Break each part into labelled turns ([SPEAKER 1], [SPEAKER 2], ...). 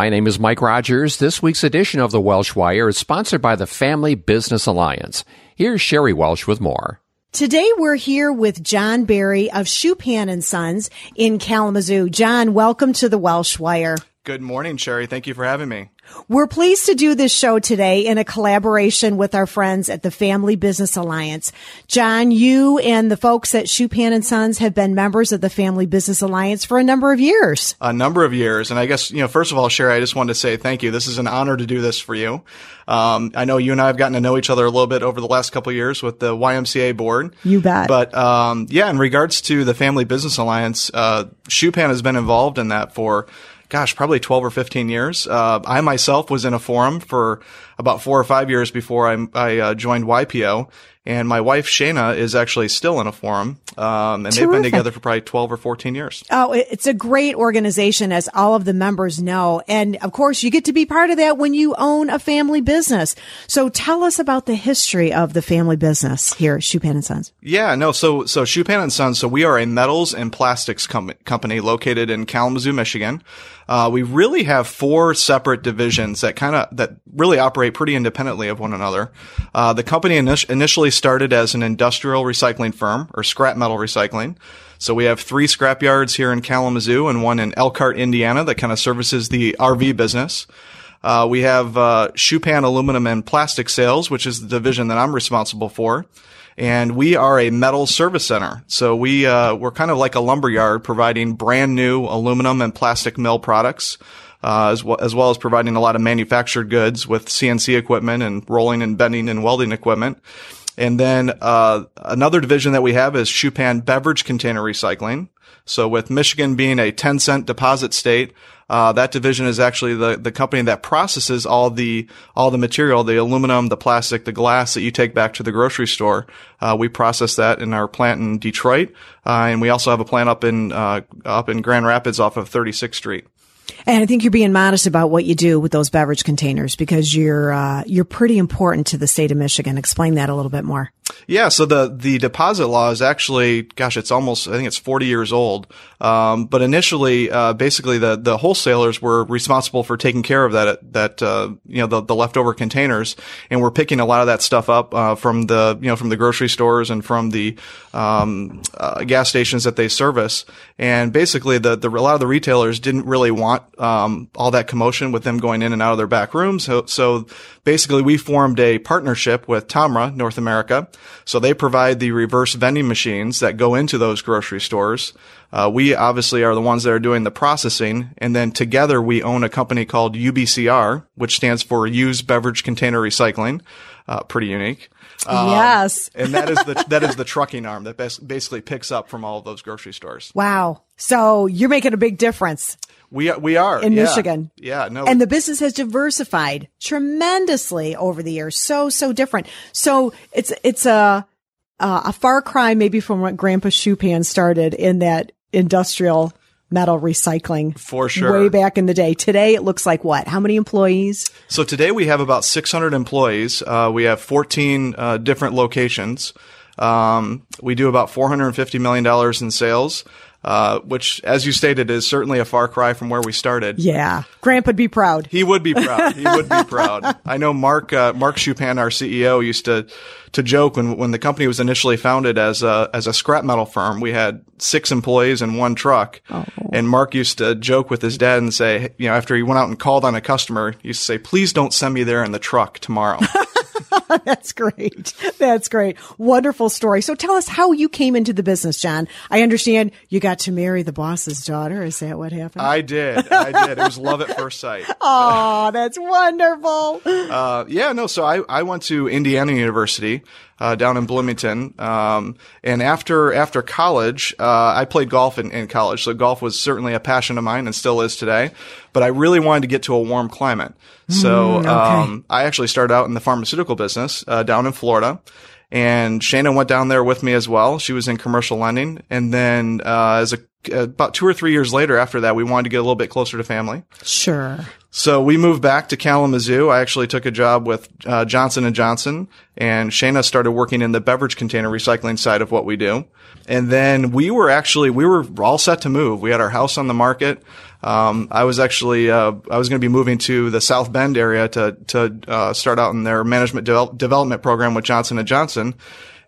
[SPEAKER 1] My name is Mike Rogers. This week's edition of the Welsh Wire is sponsored by the Family Business Alliance. Here's Sheri Welsh with more.
[SPEAKER 2] Today we're here with John Barry of Schupan and Sons in Kalamazoo. John, welcome to the Welsh Wire.
[SPEAKER 3] Good morning, Sheri. Thank you for having me.
[SPEAKER 2] We're pleased to do this show today in a collaboration with our friends at the Family Business Alliance. John, you and the folks at Schupan and Sons have been members of the Family Business Alliance for a number of years.
[SPEAKER 3] A number of years. And I guess, you know, first of all, Sheri, I just wanted to say thank you. This is an honor to do this for you. Um, I know you and I have gotten to know each other a little bit over the last couple years with the YMCA board.
[SPEAKER 2] You bet.
[SPEAKER 3] But, um, yeah, in regards to the Family Business Alliance, uh, Schupan has been involved in that for gosh, probably 12 or 15 years. Uh, I myself was in a forum for about four or five years before I, I uh, joined YPO. And my wife, Shayna, is actually still in a forum. Um, and
[SPEAKER 2] Terrific.
[SPEAKER 3] they've been together for probably 12 or 14 years.
[SPEAKER 2] Oh, it's a great organization, as all of the members know. And of course, you get to be part of that when you own a family business. So tell us about the history of the family business here at and Sons.
[SPEAKER 3] Yeah, no. So, so Schupan and Sons. So we are a metals and plastics com- company located in Kalamazoo, Michigan. Uh, we really have four separate divisions that kind of, that really operate pretty independently of one another. Uh, the company init- initially started as an industrial recycling firm or scrap metal recycling. So we have three scrap yards here in Kalamazoo and one in Elkhart, Indiana that kind of services the RV business. Uh, we have uh, Schupan Aluminum and Plastic Sales, which is the division that I'm responsible for. And we are a metal service center. So we, uh, we're kind of like a lumber yard providing brand new aluminum and plastic mill products. Uh, as, well, as well as providing a lot of manufactured goods with CNC equipment and rolling and bending and welding equipment. And then uh, another division that we have is Schupan Beverage Container Recycling. So with Michigan being a 10 cent deposit state, uh, that division is actually the, the company that processes all the all the material, the aluminum, the plastic, the glass that you take back to the grocery store. Uh, we process that in our plant in Detroit, uh, and we also have a plant up in uh, up in Grand Rapids off of 36th Street.
[SPEAKER 2] And I think you're being modest about what you do with those beverage containers because you're uh, you're pretty important to the state of Michigan. Explain that a little bit more.
[SPEAKER 3] Yeah, so the the deposit law is actually, gosh, it's almost, I think it's 40 years old. Um, but initially, uh, basically, the the wholesalers were responsible for taking care of that that uh, you know the, the leftover containers, and we're picking a lot of that stuff up uh, from the you know from the grocery stores and from the um, uh, gas stations that they service. And basically, the, the a lot of the retailers didn't really want um, all that commotion with them going in and out of their back rooms. So, so basically, we formed a partnership with Tomra North America. So they provide the reverse vending machines that go into those grocery stores. Uh, we obviously are the ones that are doing the processing, and then together we own a company called UBCR, which stands for Used Beverage Container Recycling. Uh, pretty unique.
[SPEAKER 2] Um, yes,
[SPEAKER 3] and that is the that is the trucking arm that bas- basically picks up from all of those grocery stores.
[SPEAKER 2] Wow! So you're making a big difference.
[SPEAKER 3] We are, we are
[SPEAKER 2] in
[SPEAKER 3] yeah.
[SPEAKER 2] Michigan.
[SPEAKER 3] Yeah, no.
[SPEAKER 2] And the business has diversified tremendously over the years. So so different. So it's it's a uh, a far cry maybe from what Grandpa Schupan started in that industrial metal recycling
[SPEAKER 3] for sure
[SPEAKER 2] way back in the day. Today it looks like what? How many employees?
[SPEAKER 3] So today we have about 600 employees. Uh, we have 14 uh, different locations. Um, we do about 450 million dollars in sales. Uh, which, as you stated, is certainly a far cry from where we started.
[SPEAKER 2] Yeah, Grandpa'd be proud.
[SPEAKER 3] He would be proud. He would be proud. I know Mark uh, Mark Schupan, our CEO, used to to joke when when the company was initially founded as a as a scrap metal firm. We had six employees and one truck,
[SPEAKER 2] oh.
[SPEAKER 3] and Mark used to joke with his dad and say, you know, after he went out and called on a customer, he used to say, "Please don't send me there in the truck tomorrow."
[SPEAKER 2] That's great. That's great. Wonderful story. So tell us how you came into the business, John. I understand you got to marry the boss's daughter. Is that what happened?
[SPEAKER 3] I did. I did. It was love at first sight.
[SPEAKER 2] Oh, that's wonderful.
[SPEAKER 3] Uh, yeah, no. So I, I went to Indiana University. uh, down in Bloomington. Um, and after after college, uh, I played golf in, in college, so golf was certainly a passion of mine and still is today. But I really wanted to get to a warm climate, so
[SPEAKER 2] okay.
[SPEAKER 3] um, I actually started out in the pharmaceutical business uh, down in Florida. And Shana went down there with me as well. She was in commercial lending. And then, uh, as a, about two or three years later after that, we wanted to get a little bit closer to family.
[SPEAKER 2] Sure.
[SPEAKER 3] So we moved back to Kalamazoo. I actually took a job with uh, Johnson and Johnson, and Shayna started working in the beverage container recycling side of what we do. And then we were actually we were all set to move. We had our house on the market. Um, I was actually uh, I was going to be moving to the South Bend area to to uh, start out in their management devel- development program with Johnson and Johnson,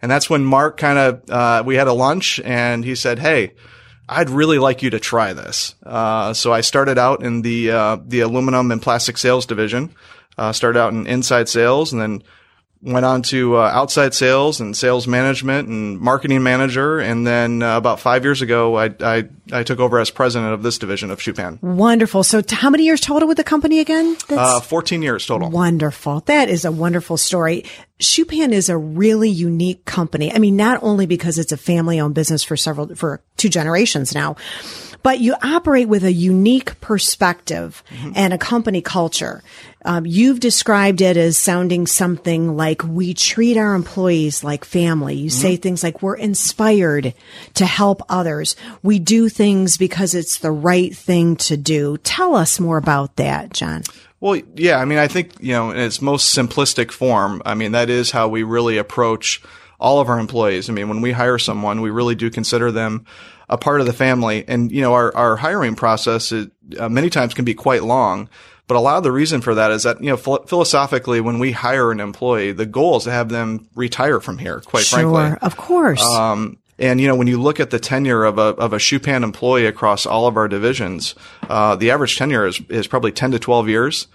[SPEAKER 3] and that's when Mark kind of uh, we had a lunch and he said, "Hey." I'd really like you to try this. Uh, so I started out in the uh, the aluminum and plastic sales division. Uh, started out in inside sales, and then went on to uh, outside sales and sales management and marketing manager. And then uh, about five years ago, I, I I took over as president of this division of Schupan.
[SPEAKER 2] Wonderful. So, t- how many years total with the company again?
[SPEAKER 3] Uh, 14 years total.
[SPEAKER 2] Wonderful. That is a wonderful story. Schupan is a really unique company. I mean, not only because it's a family owned business for several, for two generations now, but you operate with a unique perspective and a company culture. Um, you've described it as sounding something like we treat our employees like family. You say things like we're inspired to help others. We do things because it's the right thing to do. Tell us more about that, John.
[SPEAKER 3] Well, yeah, I mean, I think, you know, in its most simplistic form, I mean, that is how we really approach all of our employees. I mean, when we hire someone, we really do consider them a part of the family. And, you know, our, our hiring process is, uh, many times can be quite long. But a lot of the reason for that is that, you know, phil- philosophically, when we hire an employee, the goal is to have them retire from here, quite
[SPEAKER 2] Sure,
[SPEAKER 3] frankly.
[SPEAKER 2] of course.
[SPEAKER 3] Um, and you know, when you look at the tenure of a of a Schupan employee across all of our divisions, uh, the average tenure is is probably ten to twelve years.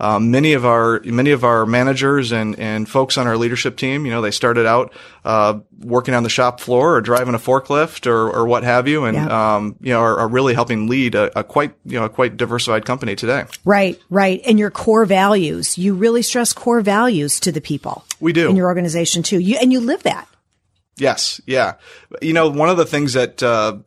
[SPEAKER 3] Um, many of our many of our managers and and folks on our leadership team, you know, they started out uh, working on the shop floor or driving a forklift or or what have you, and
[SPEAKER 2] Yeah.
[SPEAKER 3] um, you know, are, are really helping lead a, a quite you know a quite diversified company today.
[SPEAKER 2] Right, right. And your core values. You really stress core values to the people.
[SPEAKER 3] We do.
[SPEAKER 2] In your organization too. You and you live that.
[SPEAKER 3] Yes, yeah. You know, one of the things that uh,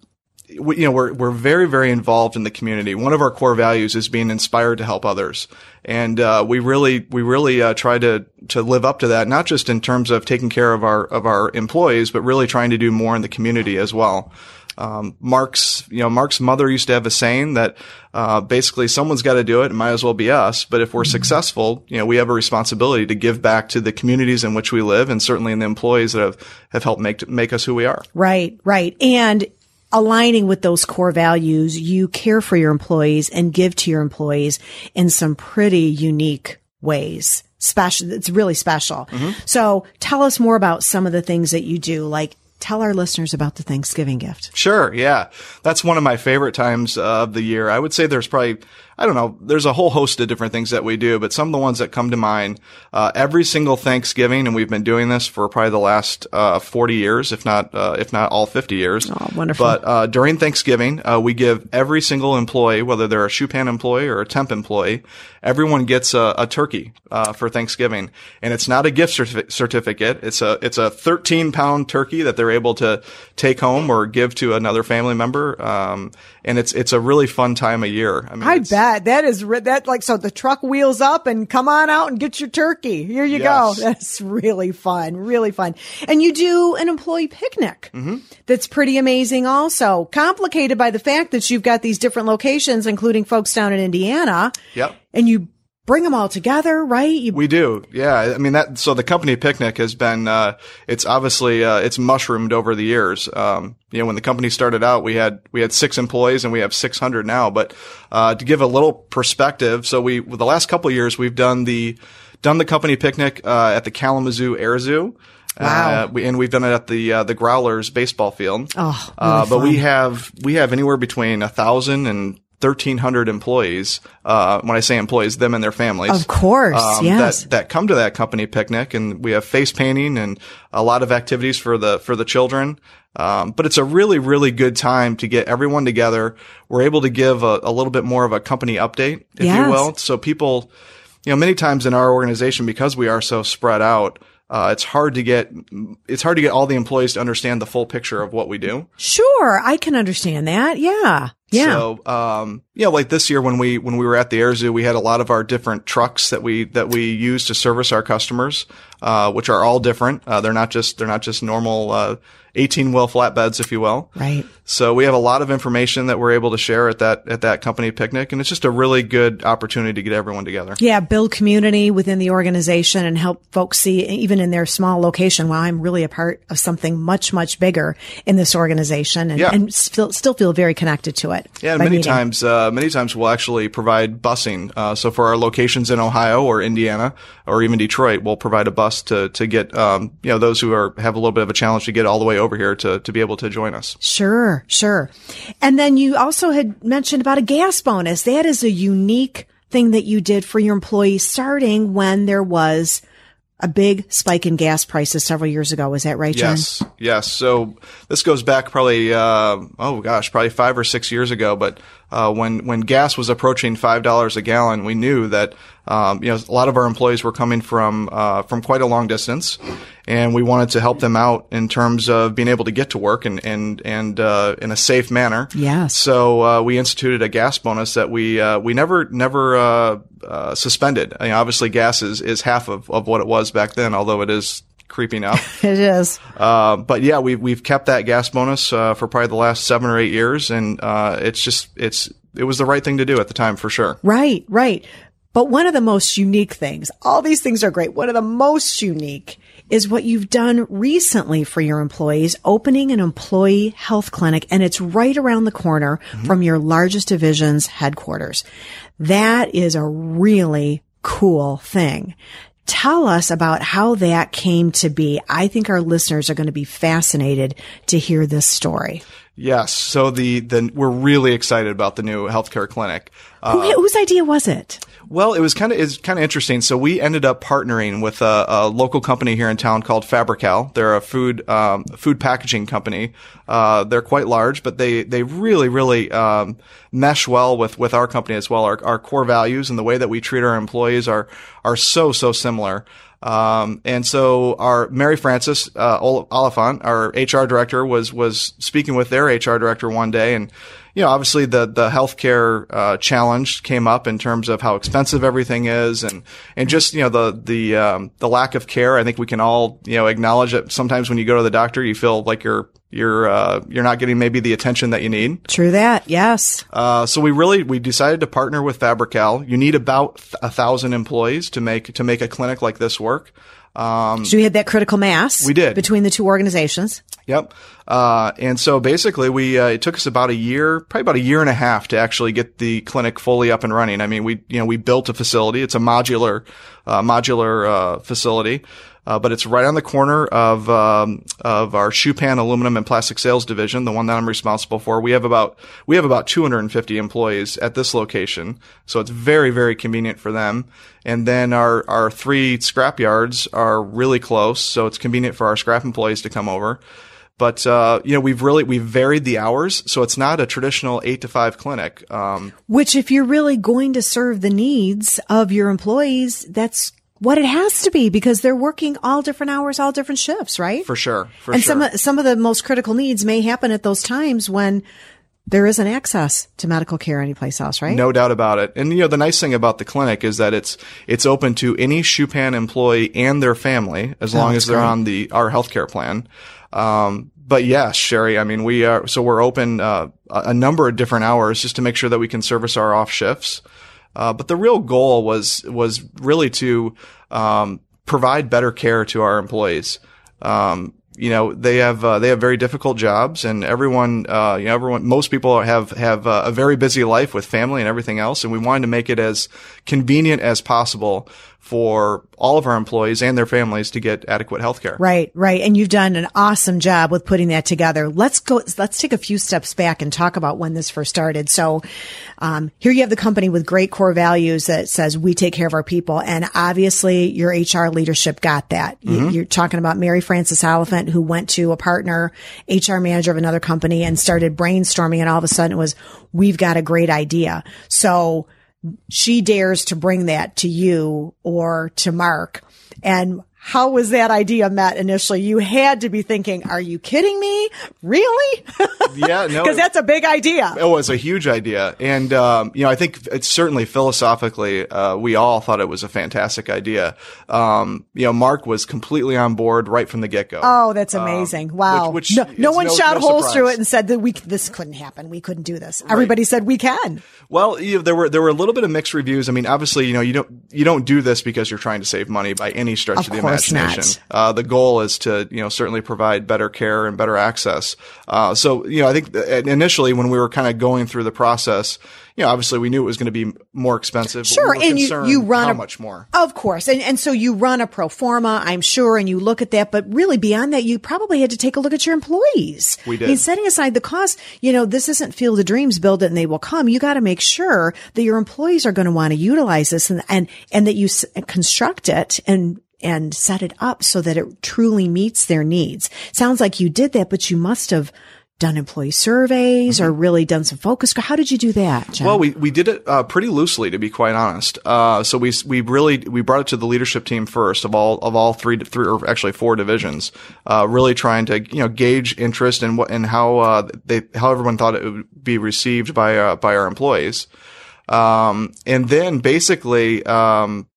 [SPEAKER 3] you know we're we're very very involved in the community. One of our core values is being inspired to help others, and uh, we really we really uh, try to to live up to that. Not just in terms of taking care of our of our employees, but really trying to do more in the community as well. Um, Mark's, you know, Mark's mother used to have a saying that uh, basically someone's got to do it. It might as well be us. But if we're successful, you know, we have a responsibility to give back to the communities in which we live, and certainly in the employees that have have helped make make us who we are.
[SPEAKER 2] Right, right. And aligning with those core values, you care for your employees and give to your employees in some pretty unique ways. Special. It's really special. Mm-hmm. So tell us more about some of the things that you do. Like tell our listeners about the Thanksgiving gift.
[SPEAKER 3] Sure, yeah. That's one of my favorite times of the year. I would say there's probably, I don't know, there's a whole host of different things that we do, but some of the ones that come to mind, uh, every single Thanksgiving, and we've been doing this for probably the last uh, 40 years, if not, uh, if not all 50 years.
[SPEAKER 2] Oh, wonderful.
[SPEAKER 3] But uh, during Thanksgiving, uh, we give every single employee, whether they're a Schupan employee or a temp employee, everyone gets a, a turkey uh, for Thanksgiving, and it's not a gift certi- certificate. It's a it's a 13 pound turkey that they're able to take home or give to another family member, um, and it's it's a really fun time of year. I mean,
[SPEAKER 2] I bet that is that like so the truck wheels up and come on out and get your turkey. Here you go. That's really fun, really fun. And you do an employee picnic.
[SPEAKER 3] Mm-hmm.
[SPEAKER 2] That's pretty amazing. Also complicated by the fact that you've got these different locations, including folks down in Indiana.
[SPEAKER 3] Yep.
[SPEAKER 2] And you bring them all together, right? You
[SPEAKER 3] We do, yeah. I mean that. So the company picnic has been. Uh, it's obviously uh, it's mushroomed over the years. Um, you know, when the company started out, we had we had six employees, and we have 600 now. But uh, to give a little perspective, so we the last couple of years we've done the done the company picnic uh, at the Kalamazoo Air Zoo.
[SPEAKER 2] Wow.
[SPEAKER 3] Uh, we, and we've done it at the uh, the Growlers baseball field.
[SPEAKER 2] Oh,
[SPEAKER 3] uh,
[SPEAKER 2] really
[SPEAKER 3] but we have we have anywhere between a thousand and thirteen hundred employees. Uh, when I say employees, them and their families
[SPEAKER 2] Of course,
[SPEAKER 3] um,
[SPEAKER 2] yes.
[SPEAKER 3] that that come to that company picnic, and we have face painting and a lot of activities for the for the children. Um, but it's a really really good time to get everyone together. We're able to give a, a little bit more of a company update, if
[SPEAKER 2] Yes.
[SPEAKER 3] you will, so people. You know, many times in our organization, because we are so spread out, uh, it's hard to get it's hard to get all the employees to understand the full picture of what we do.
[SPEAKER 2] Sure, I can understand that. Yeah. Yeah.
[SPEAKER 3] So, um, yeah, like this year when we, when we were at the Air Zoo, we had a lot of our different trucks that we, that we use to service our customers, uh, which are all different. Uh, they're not just, they're not just normal, uh, 18 wheel flatbeds, if you will.
[SPEAKER 2] Right.
[SPEAKER 3] So we have a lot of information that we're able to share at that, at that company picnic. And it's just a really good opportunity to get everyone together.
[SPEAKER 2] Yeah. Build community within the organization and help folks see, even in their small location, wow, I'm really a part of something much, much bigger in this organization and,
[SPEAKER 3] Yeah.
[SPEAKER 2] and still, still feel very connected to it.
[SPEAKER 3] Yeah, and many
[SPEAKER 2] meeting.
[SPEAKER 3] times, uh, many times we'll actually provide busing. Uh, so for our locations in Ohio or Indiana or even Detroit, we'll provide a bus to to get um, you know those who are have a little bit of a challenge to get all the way over here to to be able to join us.
[SPEAKER 2] Sure, sure. And then you also had mentioned about a gas bonus. That is a unique thing that you did for your employees starting when there was a big spike in gas prices several years ago. Is that right, John?
[SPEAKER 3] Yes, yes. So this goes back probably uh, oh gosh, probably five or six years ago. But uh, when when gas was approaching five dollars a gallon, we knew that um, you know a lot of our employees were coming from uh, from quite a long distance, and we wanted to help them out in terms of being able to get to work and and and uh, in a safe manner.
[SPEAKER 2] Yes.
[SPEAKER 3] So uh, we instituted a gas bonus that we uh, we never never uh, uh, suspended. I mean, obviously, gas is is half of, of what it was back then, although it is creeping up.
[SPEAKER 2] It is.
[SPEAKER 3] Uh, but yeah, we've we've kept that gas bonus uh, for probably the last seven or eight years, and uh, it's just it's it was the right thing to do at the time for sure.
[SPEAKER 2] Right, right. But one of the most unique things, all these things are great. One of the most unique is what you've done recently for your employees, opening an employee health clinic, and it's right around the corner from your largest division's headquarters. That is a really cool thing. Tell us about how that came to be. I think our listeners are going to be fascinated to hear this story.
[SPEAKER 3] Yes, so the the we're really excited about the new healthcare clinic. Uh,
[SPEAKER 2] Who, whose idea was it?
[SPEAKER 3] Well, it was kind of is kind of interesting. So we ended up partnering with a, a local company here in town called Fabri-Kal. They're a food um, food packaging company. Uh, they're quite large, but they they really really um, mesh well with with our company as well. Our our core values and the way that we treat our employees are are so so similar. Um, and so our Mary Frances uh, Oliphant, our HR director, was was speaking with their HR director one day, and you know, obviously the the healthcare uh, challenge came up in terms of how expensive everything is, and and just you know the the um, the lack of care. I think we can all you know acknowledge that sometimes when you go to the doctor, you feel like you're you're uh, you're not getting maybe the attention that you need.
[SPEAKER 2] True that. Yes.
[SPEAKER 3] Uh, so we really we decided to partner with Fabri-Kal. You need about a thousand employees to make to make a clinic like this work. Um,
[SPEAKER 2] So we had that critical mass.
[SPEAKER 3] We did.
[SPEAKER 2] between the two organizations.
[SPEAKER 3] Yep. Uh, and so basically we, uh, it took us about a year, probably about a year and a half to actually get the clinic fully up and running. I mean, we, you know, we built a facility. It's a modular, uh, modular, uh, facility. Uh, but it's right on the corner of um, of our Schupan Aluminum and Plastic Sales Division, the one that I'm responsible for. We have about we have about 250 employees at this location, so it's very very convenient for them. And then our our three scrap yards are really close, so it's convenient for our scrap employees to come over. But uh, you know, we've really we've varied the hours, so it's not a traditional eight to five clinic. Um,
[SPEAKER 2] Which, if you're really going to serve the needs of your employees, that's what it has to be because they're working all different hours, all different shifts, right?
[SPEAKER 3] for sure, for
[SPEAKER 2] and
[SPEAKER 3] sure.
[SPEAKER 2] some of, some of the most critical needs may happen at those times when there isn't access to medical care anyplace else, right?
[SPEAKER 3] No doubt about it. And you know, the nice thing about the clinic is that it's it's open to any Schupan employee and their family as long as they're
[SPEAKER 2] great.
[SPEAKER 3] on the our healthcare plan. Um, but yes, Sheri, I mean, we are so we're open uh, a number of different hours just to make sure that we can service our off shifts. Uh, but the real goal was was really to um, provide better care to our employees. Um, you know, they have uh, they have very difficult jobs, and everyone, uh, you know, everyone, most people have have uh, a very busy life with family and everything else, and we wanted to make it as convenient as possible for all of our employees and their families to get adequate health care.
[SPEAKER 2] Right, right. And you've done an awesome job with putting that together. Let's go, let's take a few steps back and talk about when this first started. So, um, here you have the company with great core values that says we take care of our people. And obviously your HR leadership got that. You, you're talking about Mary Frances Oliphant who went to a partner, HR manager of another company and started brainstorming. And all of a sudden it was, we've got a great idea. So, she dares to bring that to you or to Mark. And how was that idea met initially? You had to be thinking, are you kidding me? Really?
[SPEAKER 3] Yeah, no,
[SPEAKER 2] Because that's a big idea.
[SPEAKER 3] It was a huge idea, and um, you know, I think it's certainly philosophically, uh, we all thought it was a fantastic idea. Um, you know, Mark was completely on board right from the get go.
[SPEAKER 2] Oh, that's amazing! wow.
[SPEAKER 3] Um, which- which
[SPEAKER 2] no, no one
[SPEAKER 3] no-
[SPEAKER 2] shot
[SPEAKER 3] no
[SPEAKER 2] holes through it and said that we this couldn't happen. We couldn't do this. Everybody said we can.
[SPEAKER 3] Well, you know, there were there were a little bit of mixed reviews. I mean, obviously, you know, you don't you don't do this because you're trying to save money by any stretch
[SPEAKER 2] Of
[SPEAKER 3] of, the
[SPEAKER 2] course
[SPEAKER 3] Uh, the goal is to you know certainly provide better care and better access. Uh, so you know, I think initially when we were kind of going through the process, you know, obviously we knew it was going to be more expensive. we
[SPEAKER 2] Sure,
[SPEAKER 3] were
[SPEAKER 2] and you you run
[SPEAKER 3] how
[SPEAKER 2] a,
[SPEAKER 3] much more.
[SPEAKER 2] Of course, and and so you run a pro forma, I'm sure, and you look at that. But really, beyond that, you probably had to take a look at your employees.
[SPEAKER 3] We
[SPEAKER 2] I mean,
[SPEAKER 3] did.
[SPEAKER 2] setting aside the cost, you know, this isn't Field of Dreams, build it and they will come. You got to make sure that your employees are going to want to utilize this and and and that you s- construct it and. And set it up so that it truly meets their needs. Sounds like you did that, but you must have done employee surveys or really done some focus. How did you do that?
[SPEAKER 3] Mm-hmm. Well, we, we did it uh, pretty loosely, to be quite honest. Uh, so we we really we brought it to the leadership team first of all of all three three or actually four divisions, uh, really trying to you know gauge interest and what and how uh, they how everyone thought it would be received by uh, by our employees, um, and then basically. Um,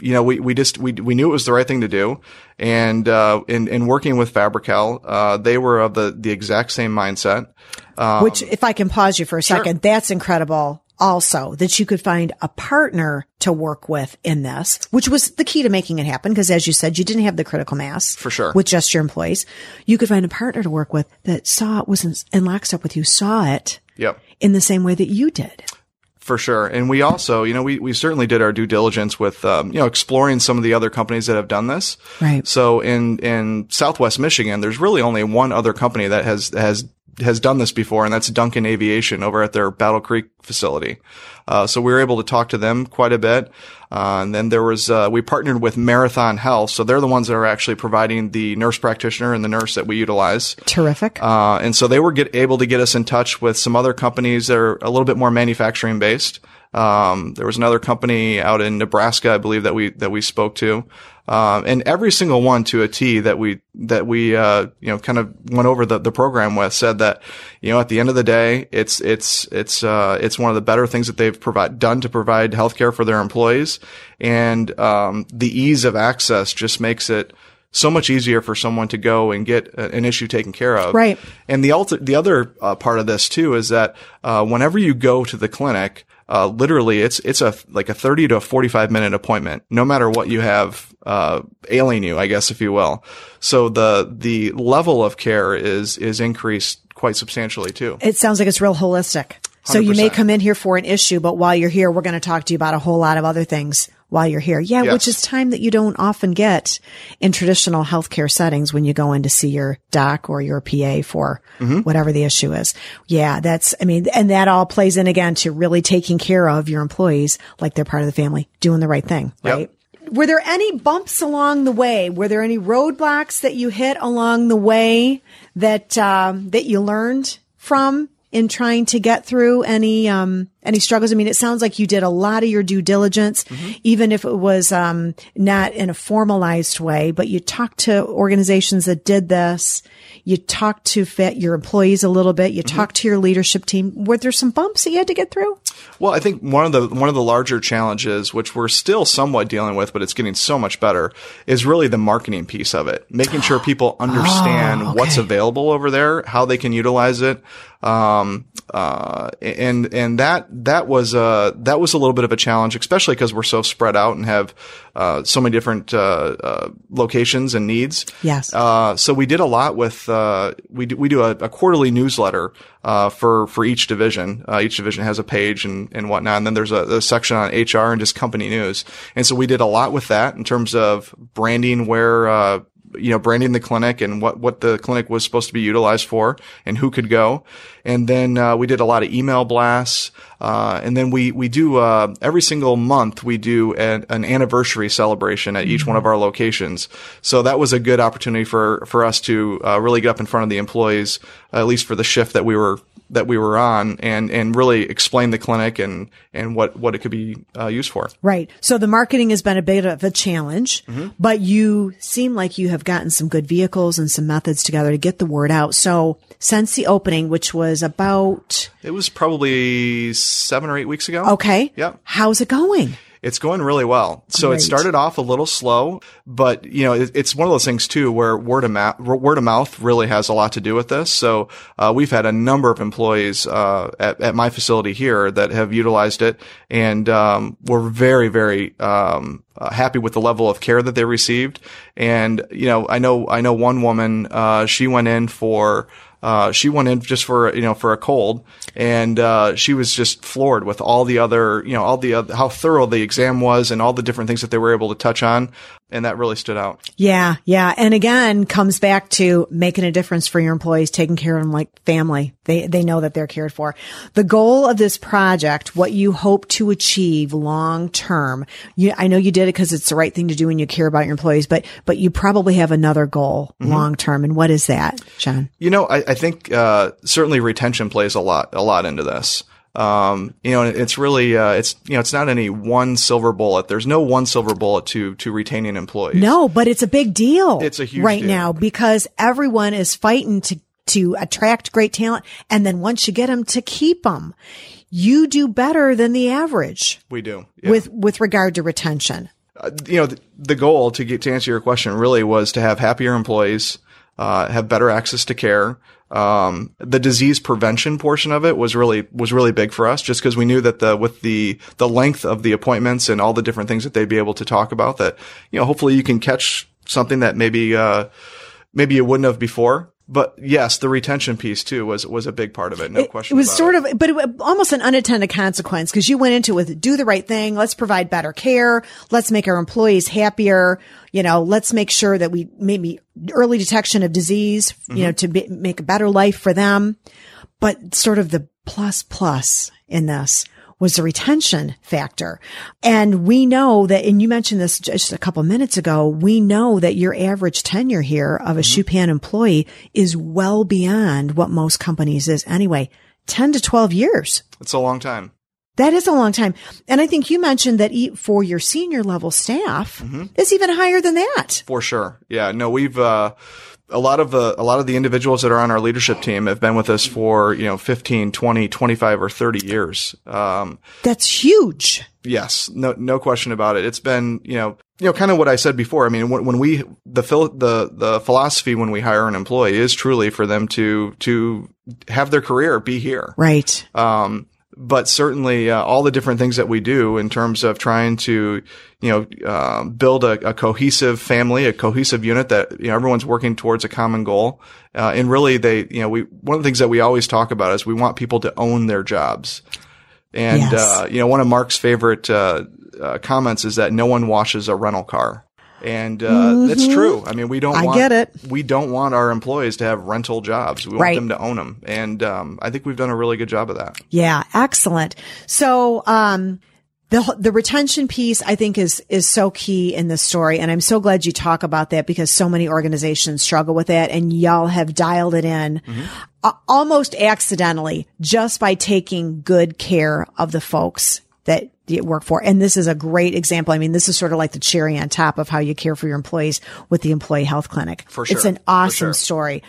[SPEAKER 3] you know, we, we just, we, we knew it was the right thing to do. And, uh, in, in working with Fabri-Kal, uh, they were of the, the exact same mindset. Um,
[SPEAKER 2] Which, if I can pause you for a second, that's incredible. Also, that you could find a partner to work with in this, which was the key to making it happen. Because as you said, you didn't have the critical mass
[SPEAKER 3] For sure.
[SPEAKER 2] with just your employees. You could find a partner to work with that saw it was in, in lockstep with you, saw it
[SPEAKER 3] Yep.
[SPEAKER 2] in the same way that you did.
[SPEAKER 3] For sure. And we also, you know, we, we certainly did our due diligence with, um, you know, exploring some of the other companies that have done this.
[SPEAKER 2] Right.
[SPEAKER 3] So in, in Southwest Michigan, there's really only one other company that has, has, has done this before, and that's Duncan Aviation over at their Battle Creek facility. Uh, so we were able to talk to them quite a bit. Uh, and then there was, uh, we partnered with Marathon Health. So they're the ones that are actually providing the nurse practitioner and the nurse that we utilize.
[SPEAKER 2] Terrific.
[SPEAKER 3] Uh, and so they were get, able to get us in touch with some other companies that are a little bit more manufacturing based. Um, there was another company out in Nebraska, I believe that we that we spoke to, um, and every single one to a T that we that we uh, you know kind of went over the, the program with said that you know at the end of the day it's it's it's uh, it's one of the better things that they've provide done to provide healthcare for their employees, and um, the ease of access just makes it so much easier for someone to go and get a- an issue taken care of.
[SPEAKER 2] Right.
[SPEAKER 3] And the ulti- the other uh, part of this too is that uh, whenever you go to the clinic, uh, literally it's it's a like a 30 to a 45 minute appointment, no matter what you have uh, ailing you, I guess if you will. So the the level of care is is increased quite substantially too.
[SPEAKER 2] It sounds like it's real holistic. So you may come in here for an issue, but while you're here, we're going to talk to you about a whole lot of other things while you're here. Yeah,
[SPEAKER 3] Yes.
[SPEAKER 2] which is time that you don't often get in traditional healthcare settings when you go in to see your doc or your PA for
[SPEAKER 3] Mm-hmm.
[SPEAKER 2] whatever the issue is. Yeah, that's, I mean, and that all plays in again to really taking care of your employees like they're part of the family, doing the right thing,
[SPEAKER 3] Yep.
[SPEAKER 2] right? Were there any bumps along the way? Were there any roadblocks that you hit along the way that um, that you learned from in trying to get through any um, any struggles? I mean, it sounds like you did a lot of your due diligence, even if it was um, not in a formalized way. But you talked to organizations that did this. You talked to fit your employees a little bit. You talked to your leadership team. Were there some bumps that you had to get through?
[SPEAKER 3] Well, I think one of the one of the larger challenges, which we're still somewhat dealing with, but it's getting so much better, is really the marketing piece of it. Making sure people understand what's available over there, how they can utilize it, um, uh, and and that that was uh that was a little bit of a challenge, especially because we're so spread out and have uh, so many different uh, uh, locations and needs.
[SPEAKER 2] Yes.
[SPEAKER 3] Uh, so we did a lot with uh, we do, we do a, a quarterly newsletter uh, for for each division. Uh, each division has a page and and whatnot, and then there's a, a section on HR and just company news. And so we did a lot with that in terms of branding where. Uh, you know, branding the clinic and what, what the clinic was supposed to be utilized for and who could go. And then, uh, we did a lot of email blasts. Uh, and then we, we do, uh, every single month we do an, an anniversary celebration at each one of our locations. So that was a good opportunity for, for us to, uh, really get up in front of the employees, at least for the shift that we were that we were on and, and really explain the clinic and, and what, what it could be uh, used for.
[SPEAKER 2] Right. So the marketing has been a bit of a challenge, mm-hmm. but you seem like you have gotten some good vehicles and some methods together to get the word out. So since the opening, which was about.
[SPEAKER 3] It was probably seven or eight weeks ago.
[SPEAKER 2] Okay.
[SPEAKER 3] Yep.
[SPEAKER 2] How's it going?
[SPEAKER 3] It's going really well. So Great. it started off a little slow, but you know, it, it's one of those things too where word of mouth, word of mouth really has a lot to do with this. So, uh, we've had a number of employees, uh, at, at my facility here that have utilized it and, um, we're very, very, um, uh, happy with the level of care that they received. And, you know, I know, I know one woman, uh, she went in for, uh, she went in just for you know for a cold, and uh, she was just floored with all the other you know all the other, how thorough the exam was and all the different things that they were able to touch on and that really stood out.
[SPEAKER 2] Yeah, yeah, and again comes back to making a difference for your employees, taking care of them like family. They they know that they're cared for. The goal of this project, what you hope to achieve long term. You, I know you did it because it's the right thing to do and you care about your employees, but but you probably have another goal mm-hmm. long term, and what is that, John?
[SPEAKER 3] You know, I, I think uh, certainly retention plays a lot a lot into this. Um, you know, it's really, uh, it's, you know, it's not any one silver bullet. There's no one silver bullet to, to retaining employees.
[SPEAKER 2] No, but it's a big deal.
[SPEAKER 3] It's a huge
[SPEAKER 2] right
[SPEAKER 3] deal.
[SPEAKER 2] now because everyone is fighting to, to attract great talent. And then once you get them to keep them, you do better than the average.
[SPEAKER 3] We do yeah.
[SPEAKER 2] with, with regard to retention.
[SPEAKER 3] Uh, you know, the, the, goal to get, to answer your question really was to have happier employees, uh, have better access to care, um, the disease prevention portion of it was really was really big for us, just because we knew that the with the the length of the appointments and all the different things that they'd be able to talk about, that you know, hopefully you can catch something that maybe uh, maybe you wouldn't have before but yes, the retention piece too was was a big part of it. No
[SPEAKER 2] it,
[SPEAKER 3] question.
[SPEAKER 2] It was sort
[SPEAKER 3] it.
[SPEAKER 2] of, but it, almost an unintended consequence because you went into it with do the right thing. Let's provide better care. Let's make our employees happier. You know, let's make sure that we maybe early detection of disease. Mm-hmm. You know, to be, make a better life for them. But sort of the plus plus in this was the retention factor. And we know that, and you mentioned this just a couple minutes ago, we know that your average tenure here of a mm-hmm. Schupan employee is well beyond what most companies is anyway. 10 to 12 years.
[SPEAKER 3] It's a long time.
[SPEAKER 2] That is a long time. And I think you mentioned that for your senior level staff, mm-hmm. it's even higher than that.
[SPEAKER 3] For sure. Yeah. No, we've, uh, a lot of the a lot of the individuals that are on our leadership team have been with us for you know 15 20 25 or 30 years. Um,
[SPEAKER 2] that's huge.
[SPEAKER 3] Yes no no question about it. It's been you know you know kind of what i said before. I mean when, when we the phil, the the philosophy when we hire an employee is truly for them to to have their career be here.
[SPEAKER 2] Right.
[SPEAKER 3] Um but certainly uh, all the different things that we do in terms of trying to, you know, uh, build a, a, cohesive family, a cohesive unit that you know everyone's working towards a common goal. Uh, and really, they, you know, we one of the things that we always talk about is we want people to own their jobs. And yes. Uh, you know, one of Mark's favorite uh, uh, comments is that no one washes a rental car. And uh, mm-hmm. that's true. I mean, we don't.
[SPEAKER 2] I
[SPEAKER 3] want,
[SPEAKER 2] get it.
[SPEAKER 3] We don't want our employees to have rental jobs. We want
[SPEAKER 2] right.
[SPEAKER 3] them to own them, and um, I think we've done a really good job of that.
[SPEAKER 2] Yeah, excellent. So, um, the the retention piece I think is is so key in this story, and I'm so glad you talk about that because so many organizations struggle with that, and y'all have dialed it in mm-hmm. uh, almost accidentally just by taking good care of the folks that work for. And this is a great example. I mean, this is sort of like the cherry on top of how you care for your employees with the employee health clinic.
[SPEAKER 3] For sure.
[SPEAKER 2] It's an awesome
[SPEAKER 3] sure.
[SPEAKER 2] story.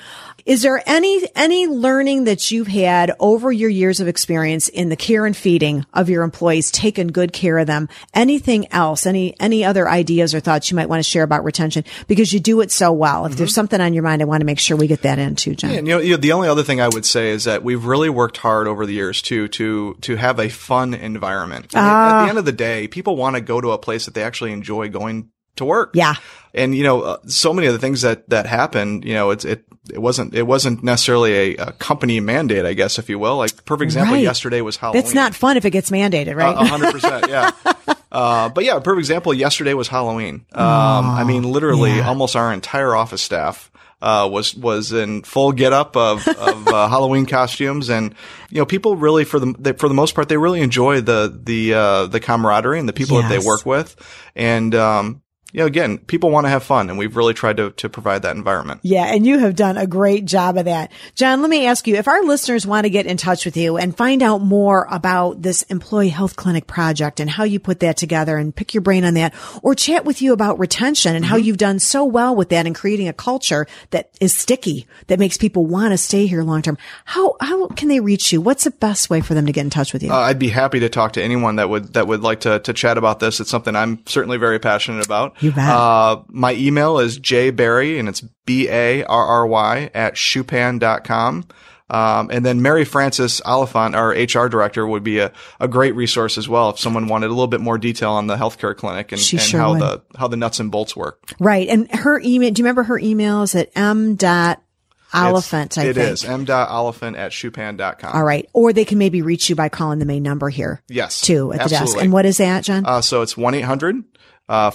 [SPEAKER 2] Is there any, any learning that you've had over your years of experience in the care and feeding of your employees, taking good care of them? Anything else? Any, any other ideas or thoughts you might want to share about retention? Because you do it so well. If mm-hmm. there's something on your mind, I want to make sure we get that in too, John.
[SPEAKER 3] Yeah, you know, you know, the only other thing I would say is that we've really worked hard over the years too, to, to have a fun environment. Uh, at the ah. end of the day, people want to go to a place that they actually enjoy going to work.
[SPEAKER 2] Yeah.
[SPEAKER 3] And, you know, uh, so many of the things that, that happened, you know, it's, it, it wasn't, it wasn't necessarily a, a company mandate, I guess, if you will. Like, perfect example
[SPEAKER 2] right.
[SPEAKER 3] yesterday was Halloween.
[SPEAKER 2] It's not fun if it gets mandated, right?
[SPEAKER 3] A hundred percent. Yeah. Uh, but yeah, perfect example yesterday was Halloween. Um, oh, I mean, literally
[SPEAKER 2] yeah.
[SPEAKER 3] almost our entire office staff, uh, was was in full get up of, of uh, Halloween costumes, and you know, people really for the they, for the most part they really enjoy the the uh, the camaraderie and the people that they work with, and um, you know, again, people want to have fun, and we've really tried to to provide that environment.
[SPEAKER 2] Yeah, and you have done a great job of that. John, let me ask you, if our listeners want to get in touch with you and find out more about this employee health clinic project and how you put that together and pick your brain on that or chat with you about retention and how
[SPEAKER 3] Mm-hmm.
[SPEAKER 2] you've done so well with that and creating a culture that is sticky, that makes people want to stay here long term. How, how can they reach you? What's the best way for them to get in touch with you?
[SPEAKER 3] Uh, I'd be happy to talk to anyone that would that would like to to chat about this. It's something I'm certainly very passionate about.
[SPEAKER 2] You bet.
[SPEAKER 3] Uh, my email is jbarry, and it's b a r r y at schupan.com. Um, and then Mary Frances Oliphant, our HR director, would be a, a great resource as well if someone wanted a little bit more detail on the healthcare clinic and, and
[SPEAKER 2] sure
[SPEAKER 3] how
[SPEAKER 2] would.
[SPEAKER 3] the how the nuts and bolts work.
[SPEAKER 2] right. And her email, do you remember her email is at m dot I
[SPEAKER 3] It
[SPEAKER 2] think.
[SPEAKER 3] is m.oliphant at schupan.com.
[SPEAKER 2] All right. Or they can maybe reach you by calling the main number here.
[SPEAKER 3] Yes,
[SPEAKER 2] Too at the desk. And what is that, John?
[SPEAKER 3] Uh, so it's Uh,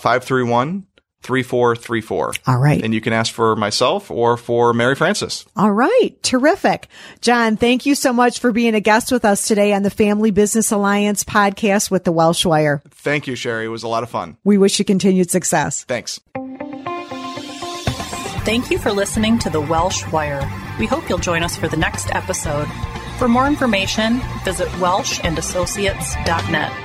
[SPEAKER 3] 1-800-531-3434.
[SPEAKER 2] All right.
[SPEAKER 3] And you can ask for myself or for Mary Frances.
[SPEAKER 2] All right. Terrific. John, thank you so much for being a guest with us today on the Family Business Alliance podcast with the Welsh Wire.
[SPEAKER 3] Thank you, Sheri. It was a lot of fun.
[SPEAKER 2] We wish you continued success.
[SPEAKER 3] Thanks.
[SPEAKER 4] Thank you for listening to The Welsh Wire. We hope you'll join us for the next episode. For more information, visit welshandassociates.net.